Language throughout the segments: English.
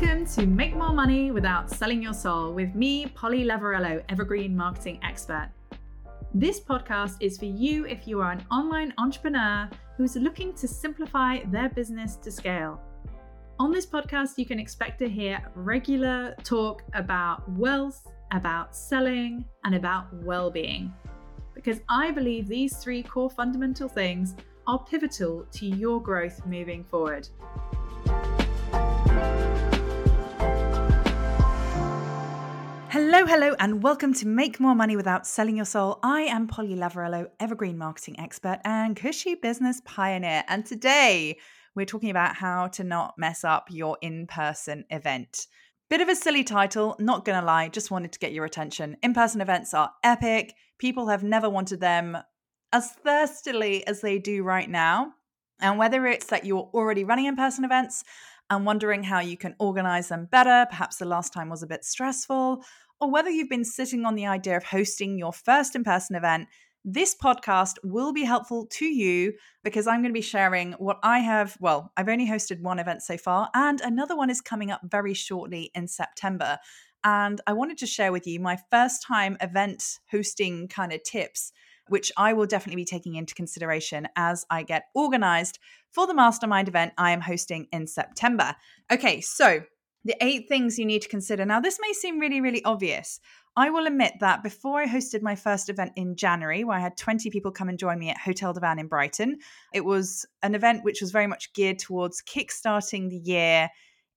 Welcome to Make More Money Without Selling Your Soul with me, Polly Lavarello, Evergreen Marketing Expert. This podcast is for you if you are an online entrepreneur who is looking to simplify their business to scale. On this podcast, you can expect to hear regular talk about wealth, about selling, and about well being. Because I believe these three core fundamental things are pivotal to your growth moving forward. Hello, hello, and welcome to Make More Money Without Selling Your Soul. I am Polly Lavarello, Evergreen Marketing Expert and Cushy Business Pioneer. And today we're talking about how to not mess up your in person event. Bit of a silly title, not gonna lie, just wanted to get your attention. In person events are epic. People have never wanted them as thirstily as they do right now. And whether it's that you're already running in person events and wondering how you can organize them better, perhaps the last time was a bit stressful, or whether you've been sitting on the idea of hosting your first in person event, this podcast will be helpful to you because I'm going to be sharing what I have. Well, I've only hosted one event so far, and another one is coming up very shortly in September. And I wanted to share with you my first time event hosting kind of tips, which I will definitely be taking into consideration as I get organized for the mastermind event I am hosting in September. Okay, so the eight things you need to consider. Now, this may seem really, really obvious. I will admit that before I hosted my first event in January, where I had 20 people come and join me at Hotel du Vin in Brighton, it was an event which was very much geared towards kickstarting the year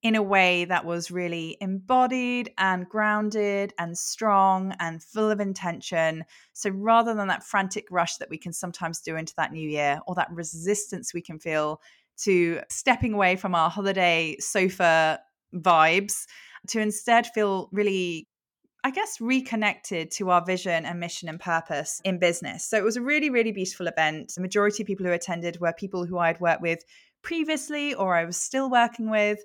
in a way that was really embodied and grounded and strong and full of intention. So rather than that frantic rush that we can sometimes do into that new year or that resistance we can feel to stepping away from our holiday sofa vibes to instead feel really I guess, reconnected to our vision and mission and purpose in business. So it was a really, really beautiful event. The majority of people who attended were people who I'd worked with previously or I was still working with.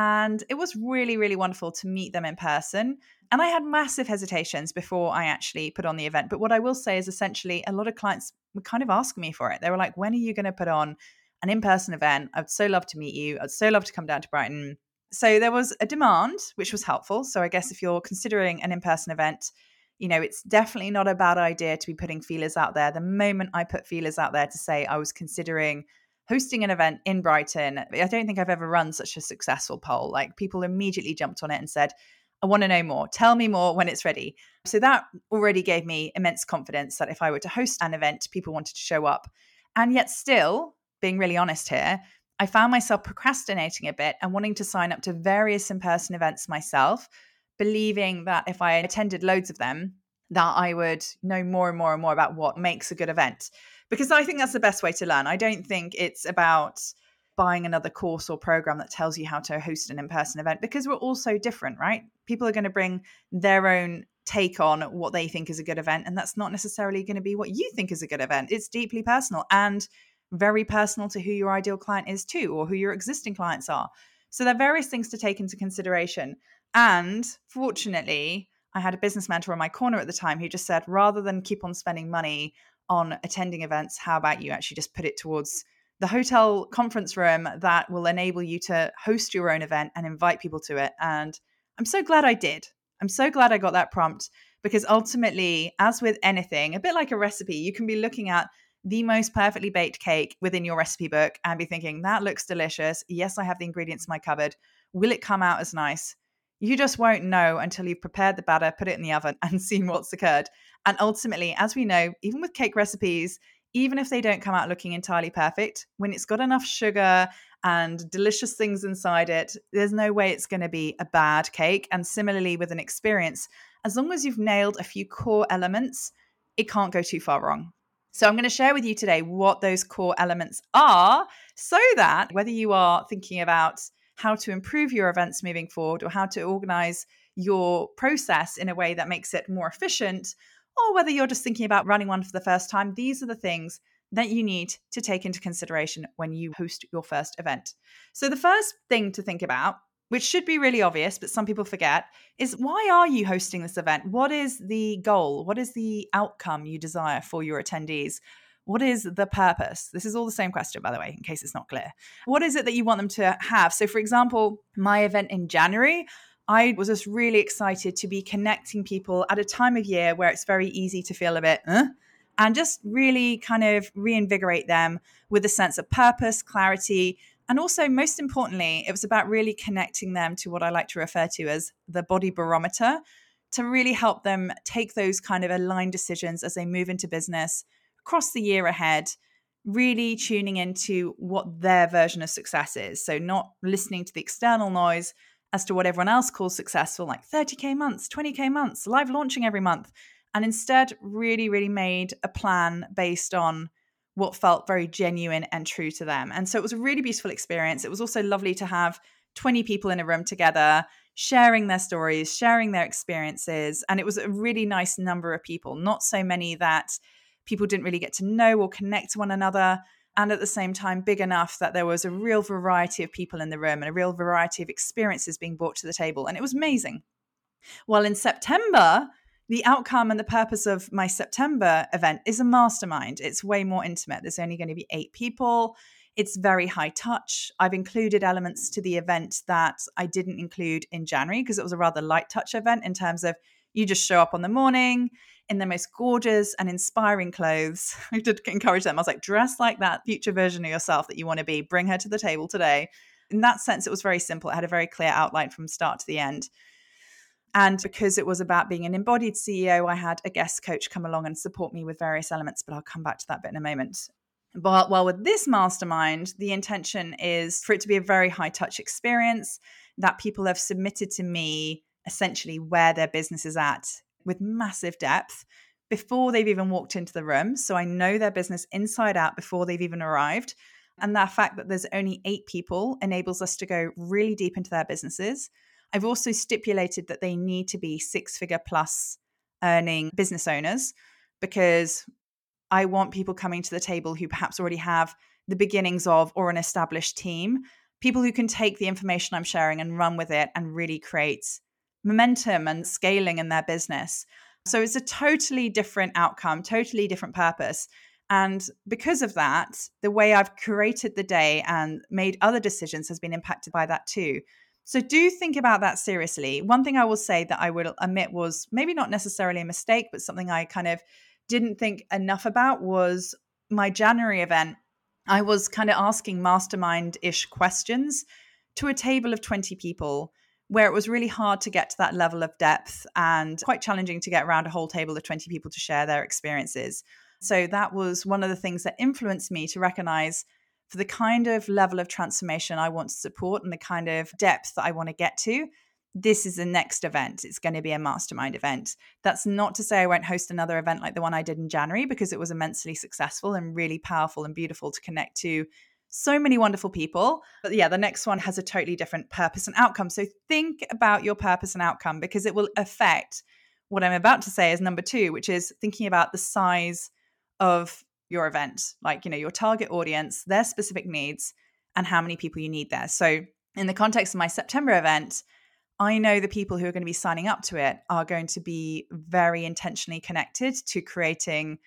And it was really, really wonderful to meet them in person. And I had massive hesitations before I actually put on the event. But what I will say is essentially a lot of clients were kind of asking me for it. They were like, when are you going to put on an in person event? I'd so love to meet you. I'd so love to come down to Brighton so there was a demand, which was helpful. So I guess if you're considering an in person event, you know, it's definitely not a bad idea to be putting feelers out there. The moment I put feelers out there to say I was considering hosting an event in Brighton, I don't think I've ever run such a successful poll. Like people immediately jumped on it and said, I want to know more. Tell me more when it's ready. So that already gave me immense confidence that if I were to host an event, people wanted to show up. And yet, still, being really honest here, I found myself procrastinating a bit and wanting to sign up to various in person events myself, believing that if I attended loads of them, that I would know more and more and more about what makes a good event. Because I think that's the best way to learn. I don't think it's about buying another course or program that tells you how to host an in person event because we're all so different, right? People are going to bring their own take on what they think is a good event, and that's not necessarily going to be what you think is a good event. It's deeply personal. And very personal to who your ideal client is too, or who your existing clients are. So there are various things to take into consideration. And fortunately, I had a business mentor in my corner at the time who just said, rather than keep on spending money on attending events, how about you actually just put it towards the hotel conference room that will enable you to host your own event and invite people to it. And I'm so glad I did. I'm so glad I got that prompt because ultimately, as with anything, a bit like a recipe, you can be looking at the most perfectly baked cake within your recipe book and be thinking, that looks delicious. Yes, I have the ingredients in my cupboard. Will it come out as nice? You just won't know until you've prepared the batter, put it in the oven, and seen what's occurred. And ultimately, as we know, even with cake recipes, even if they don't come out looking entirely perfect, when it's got enough sugar and delicious things inside it, there's no way it's going to be a bad cake. And similarly, with an experience, as long as you've nailed a few core elements, it can't go too far wrong. So, I'm going to share with you today what those core elements are so that whether you are thinking about how to improve your events moving forward or how to organize your process in a way that makes it more efficient, or whether you're just thinking about running one for the first time, these are the things that you need to take into consideration when you host your first event. So, the first thing to think about which should be really obvious, but some people forget, is why are you hosting this event? What is the goal? What is the outcome you desire for your attendees? What is the purpose? This is all the same question, by the way, in case it's not clear. What is it that you want them to have? So, for example, my event in January, I was just really excited to be connecting people at a time of year where it's very easy to feel a bit, and just really kind of reinvigorate them with a sense of purpose, clarity, and also, most importantly, it was about really connecting them to what I like to refer to as the body barometer to really help them take those kind of aligned decisions as they move into business across the year ahead, really tuning into what their version of success is. So, not listening to the external noise as to what everyone else calls successful, like 30K months, 20K months, live launching every month, and instead really, really made a plan based on what felt very genuine and true to them. And so it was a really beautiful experience. It was also lovely to have 20 people in a room together, sharing their stories, sharing their experiences. And it was a really nice number of people, not so many that people didn't really get to know or connect to one another. And at the same time, big enough that there was a real variety of people in the room and a real variety of experiences being brought to the table. And it was amazing. Well, in September, the outcome and the purpose of my September event is a mastermind. It's way more intimate. There's only going to be eight people. It's very high touch. I've included elements to the event that I didn't include in January because it was a rather light touch event in terms of you just show up on the morning in the most gorgeous and inspiring clothes. I did encourage them. I was like, dress like that future version of yourself that you want to be. Bring her to the table today. In that sense, it was very simple. It had a very clear outline from start to the end. And because it was about being an embodied CEO, I had a guest coach come along and support me with various elements, but I'll come back to that bit in a moment. But well, with this mastermind, the intention is for it to be a very high touch experience that people have submitted to me essentially where their business is at with massive depth before they've even walked into the room. So I know their business inside out before they've even arrived. And that fact that there's only eight people enables us to go really deep into their businesses I've also stipulated that they need to be six figure plus earning business owners because I want people coming to the table who perhaps already have the beginnings of or an established team, people who can take the information I'm sharing and run with it and really create momentum and scaling in their business. So it's a totally different outcome, totally different purpose. And because of that, the way I've created the day and made other decisions has been impacted by that too. So do think about that seriously. One thing I will say that I will admit was maybe not necessarily a mistake, but something I kind of didn't think enough about was my January event. I was kind of asking mastermind ish questions to a table of 20 people where it was really hard to get to that level of depth and quite challenging to get around a whole table of 20 people to share their experiences. So that was one of the things that influenced me to recognize for the kind of level of transformation I want to support and the kind of depth that I want to get to, this is the next event. It's going to be a mastermind event. That's not to say I won't host another event like the one I did in January because it was immensely successful and really powerful and beautiful to connect to so many wonderful people. But yeah, the next one has a totally different purpose and outcome. So think about your purpose and outcome because it will affect what I'm about to say is number two, which is thinking about the size of your event, like, you know, your target audience, their specific needs, and how many people you need there. So, in the context of my September event, I know the people who are going to be signing up to it are going to be very intentionally connected to creating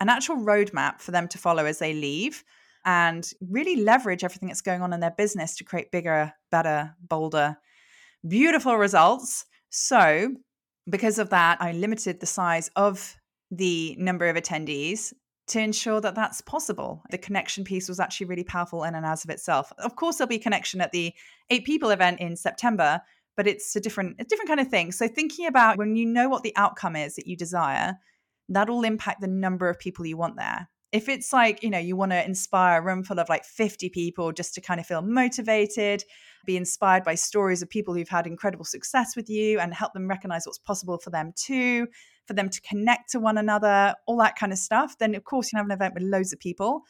an actual roadmap for them to follow as they leave and really leverage everything that's going on in their business to create bigger, better, bolder, beautiful results. So, because of that, I limited the size of the number of attendees to ensure that that's possible. The connection piece was actually really powerful in and as of itself. Of course, there'll be connection at the eight people event in September, but it's a different, a different kind of thing. So thinking about when you know what the outcome is that you desire, that'll impact the number of people you want there. If it's like, you know, you want to inspire a room full of like 50 people just to kind of feel motivated, be inspired by stories of people who've had incredible success with you and help them recognize what's possible for them too for them to connect to one another, all that kind of stuff, then of course you have an event with loads of people.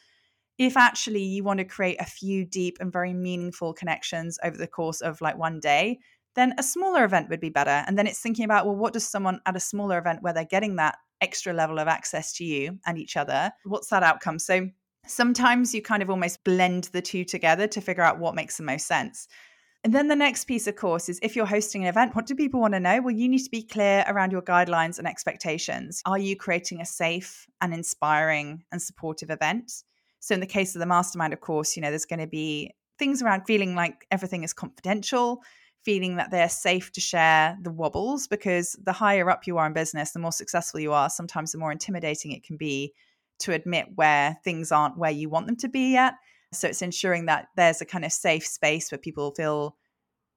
If actually you want to create a few deep and very meaningful connections over the course of like one day, then a smaller event would be better. And then it's thinking about, well, what does someone at a smaller event where they're getting that extra level of access to you and each other, what's that outcome? So sometimes you kind of almost blend the two together to figure out what makes the most sense. And then the next piece, of course, is if you're hosting an event, what do people want to know? Well, you need to be clear around your guidelines and expectations. Are you creating a safe and inspiring and supportive event? So, in the case of the mastermind, of course, you know, there's going to be things around feeling like everything is confidential, feeling that they're safe to share the wobbles, because the higher up you are in business, the more successful you are, sometimes the more intimidating it can be to admit where things aren't where you want them to be yet. So it's ensuring that there's a kind of safe space where people feel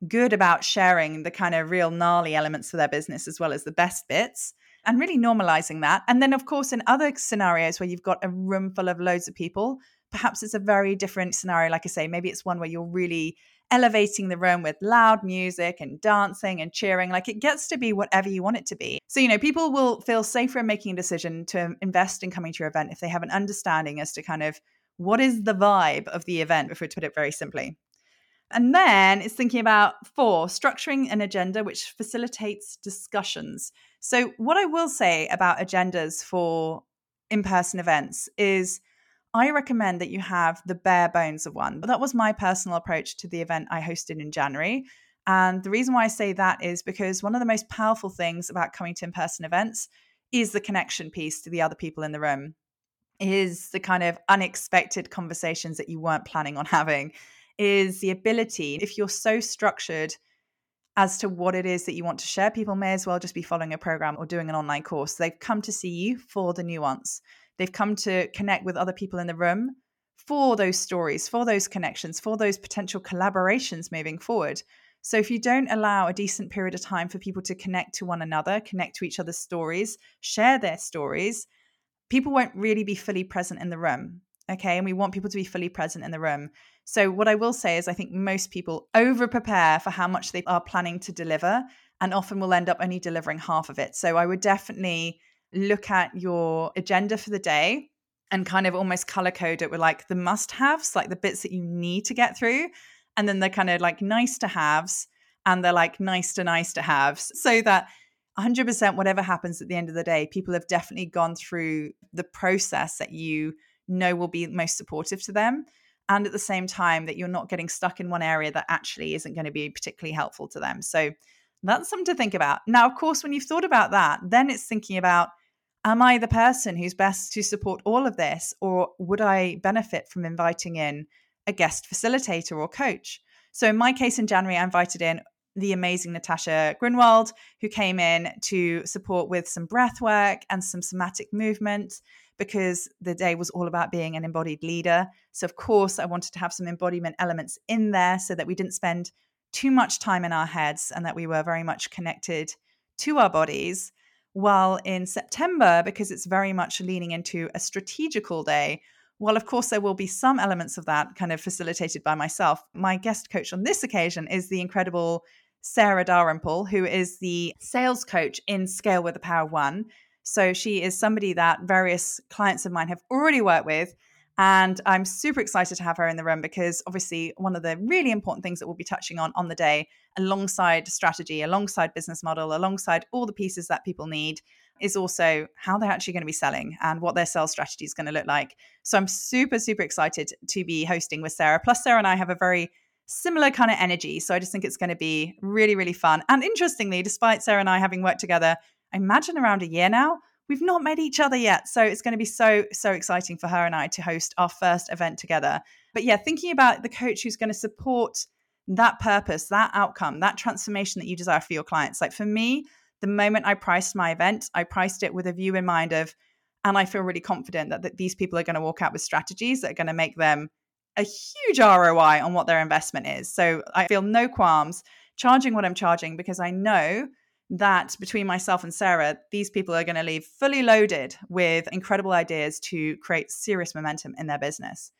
good about sharing the kind of real gnarly elements of their business as well as the best bits and really normalizing that. And then, of course, in other scenarios where you've got a room full of loads of people, perhaps it's a very different scenario. Like I say, maybe it's one where you're really elevating the room with loud music and dancing and cheering. Like it gets to be whatever you want it to be. So, you know, people will feel safer in making a decision to invest in coming to your event if they have an understanding as to kind of what is the vibe of the event, if we put it very simply. And then it's thinking about four, structuring an agenda which facilitates discussions. So, what I will say about agendas for in person events is I recommend that you have the bare bones of one. That was my personal approach to the event I hosted in January. And the reason why I say that is because one of the most powerful things about coming to in person events is the connection piece to the other people in the room, is the kind of unexpected conversations that you weren't planning on having, is the ability, if you're so structured as to what it is that you want to share, people may as well just be following a program or doing an online course. They've come to see you for the nuance. They've come to connect with other people in the room for those stories, for those connections, for those potential collaborations moving forward. So, if you don't allow a decent period of time for people to connect to one another, connect to each other's stories, share their stories, people won't really be fully present in the room. Okay. And we want people to be fully present in the room. So, what I will say is, I think most people over prepare for how much they are planning to deliver and often will end up only delivering half of it. So, I would definitely look at your agenda for the day and kind of almost color code it with like the must haves, like the bits that you need to get through. And then they're kind of like nice to haves and they're like nice to nice to haves so that 100% whatever happens at the end of the day, people have definitely gone through the process that you know will be most supportive to them. And at the same time, that you're not getting stuck in one area that actually isn't going to be particularly helpful to them. So that's something to think about. Now, of course, when you've thought about that, then it's thinking about am I the person who's best to support all of this, or would I benefit from inviting in a guest facilitator or coach? So, in my case, in January, I invited in the amazing Natasha Grunwald, who came in to support with some breath work and some somatic movement because the day was all about being an embodied leader. So, of course, I wanted to have some embodiment elements in there so that we didn't spend too much time in our heads and that we were very much connected to our bodies. While in September, because it's very much leaning into a strategical day, while of course there will be some elements of that kind of facilitated by myself, my guest coach on this occasion is the incredible Sarah Dalrymple, who is the sales coach in Scale with the Power One. So she is somebody that various clients of mine have already worked with and I'm super excited to have her in the room because obviously, one of the really important things that we'll be touching on on the day, alongside strategy, alongside business model, alongside all the pieces that people need, is also how they're actually going to be selling and what their sales strategy is going to look like. So I'm super, super excited to be hosting with Sarah. Plus, Sarah and I have a very similar kind of energy. So I just think it's going to be really, really fun. And interestingly, despite Sarah and I having worked together, I imagine around a year now, we've not met each other yet. So it's going to be so, so exciting for her and I to host our first event together. But yeah, thinking about the coach who's going to support that purpose, that outcome, that transformation that you desire for your clients. Like for me, the moment I priced my event, I priced it with a view in mind of, and I feel really confident that, that these people are going to walk out with strategies that are going to make them a huge ROI on what their investment is. So I feel no qualms charging what I'm charging because I know that between myself and Sarah, these people are going to leave fully loaded with incredible ideas to create serious momentum in their business.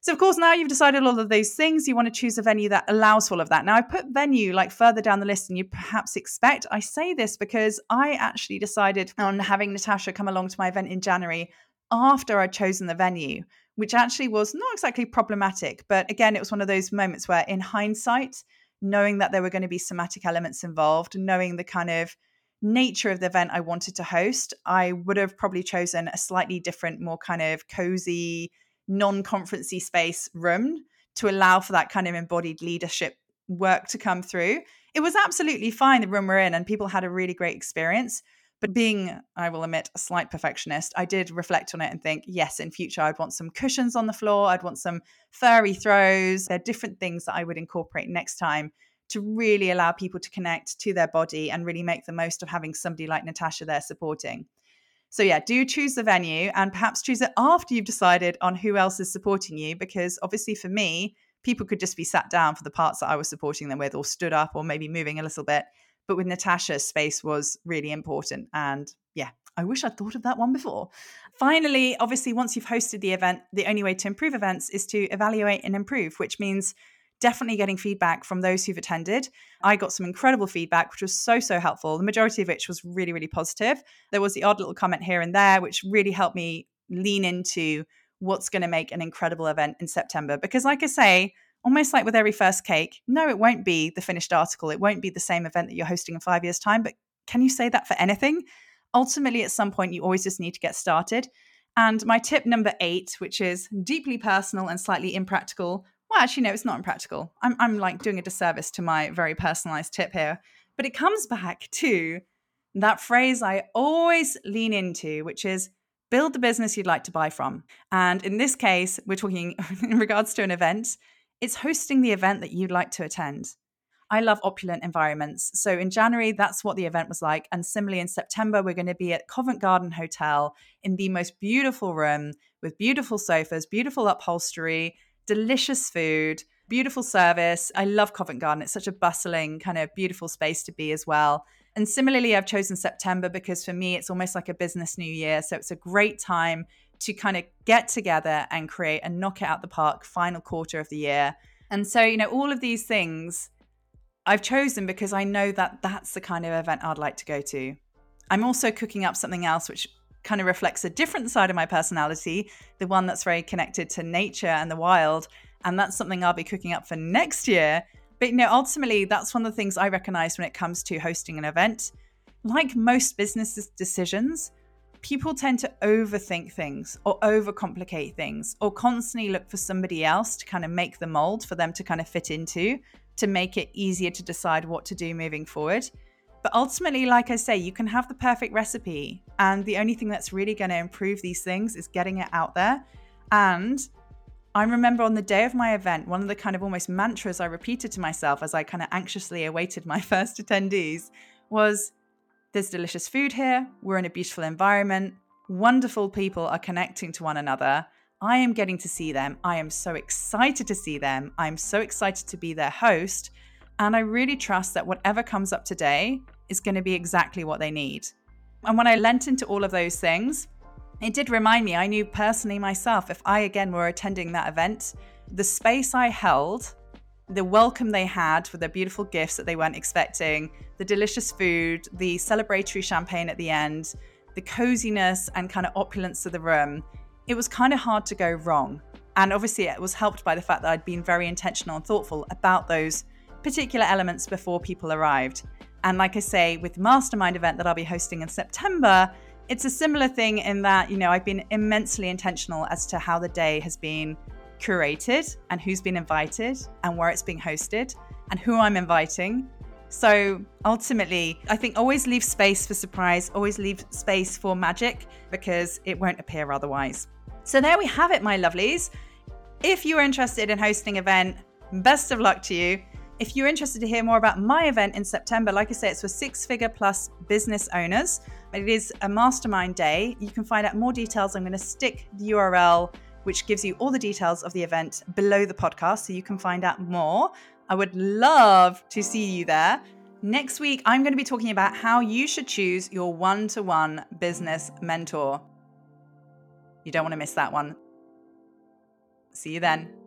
So, of course, now you've decided all of those things, you want to choose a venue that allows for all of that. Now, I put venue like further down the list than you perhaps expect. I say this because I actually decided on having Natasha come along to my event in January after I'd chosen the venue, which actually was not exactly problematic. But again, it was one of those moments where, in hindsight, knowing that there were going to be somatic elements involved, knowing the kind of nature of the event I wanted to host, I would have probably chosen a slightly different, more kind of cozy, non conferencey space room to allow for that kind of embodied leadership work to come through. It was absolutely fine, the room we're in, and people had a really great experience. But being, I will admit, a slight perfectionist, I did reflect on it and think, yes, in future, I'd want some cushions on the floor. I'd want some furry throws. There are different things that I would incorporate next time to really allow people to connect to their body and really make the most of having somebody like Natasha there supporting. So, yeah, do choose the venue and perhaps choose it after you've decided on who else is supporting you. Because obviously, for me, people could just be sat down for the parts that I was supporting them with, or stood up, or maybe moving a little bit. But with Natasha, space was really important. And yeah, I wish I'd thought of that one before. Finally, obviously, once you've hosted the event, the only way to improve events is to evaluate and improve, which means definitely getting feedback from those who've attended. I got some incredible feedback, which was so, so helpful. The majority of which was really, really positive. There was the odd little comment here and there, which really helped me lean into what's going to make an incredible event in September. Because, like I say, almost like with every first cake, no, it won't be the finished article. It won't be the same event that you're hosting in five years' time. But can you say that for anything? Ultimately, at some point, you always just need to get started. And my tip number eight, which is deeply personal and slightly impractical, well, actually, no, it's not impractical. I'm, I'm like doing a disservice to my very personalized tip here. But it comes back to that phrase I always lean into, which is build the business you'd like to buy from. And in this case, we're talking in regards to an event, it's hosting the event that you'd like to attend. I love opulent environments. So in January, that's what the event was like. And similarly, in September, we're going to be at Covent Garden Hotel in the most beautiful room with beautiful sofas, beautiful upholstery, delicious food, beautiful service. I love Covent Garden. It's such a bustling, kind of beautiful space to be as well. And similarly, I've chosen September because for me, it's almost like a business new year. So it's a great time to kind of get together and create and knock it out the park final quarter of the year. And so, you know, all of these things I've chosen because I know that that's the kind of event I'd like to go to. I'm also cooking up something else which kind of reflects a different side of my personality, the one that's very connected to nature and the wild. And that's something I'll be cooking up for next year. But you know, ultimately, that's one of the things I recognize when it comes to hosting an event. Like most business decisions, people tend to overthink things or overcomplicate things or constantly look for somebody else to kind of make the mold for them to kind of fit into to make it easier to decide what to do moving forward. But ultimately, like I say, you can have the perfect recipe. And the only thing that's really going to improve these things is getting it out there. And I remember on the day of my event, one of the kind of almost mantras I repeated to myself as I kind of anxiously awaited my first attendees was there's delicious food here, we're in a beautiful environment, wonderful people are connecting to one another. I am getting to see them. I am so excited to see them. I'm so excited to be their host. And I really trust that whatever comes up today is going to be exactly what they need. And when I lent into all of those things, it did remind me, I knew personally myself, if I again were attending that event, the space I held, the welcome they had with the beautiful gifts that they weren't expecting, the delicious food, the celebratory champagne at the end, the coziness and kind of opulence of the room, it was kind of hard to go wrong. And obviously, it was helped by the fact that I'd been very intentional and thoughtful about those particular elements before people arrived. And like I say, with the mastermind event that I'll be hosting in September, it's a similar thing in that, you know, I've been immensely intentional as to how the day has been curated and who's been invited and where it's being hosted and who I'm inviting. So ultimately, I think always leave space for surprise, always leave space for magic because it won't appear otherwise. So there we have it, my lovelies. If you are interested in hosting an event, best of luck to you. If you're interested to hear more about my event in September, like I say, it's for six figure plus business owners. But it is a mastermind day. You can find out more details. I'm going to stick the URL, which gives you all the details of the event below the podcast so you can find out more. I would love to see you there. Next week, I'm going to be talking about how you should choose your one to one business mentor. You don't want to miss that one. See you then.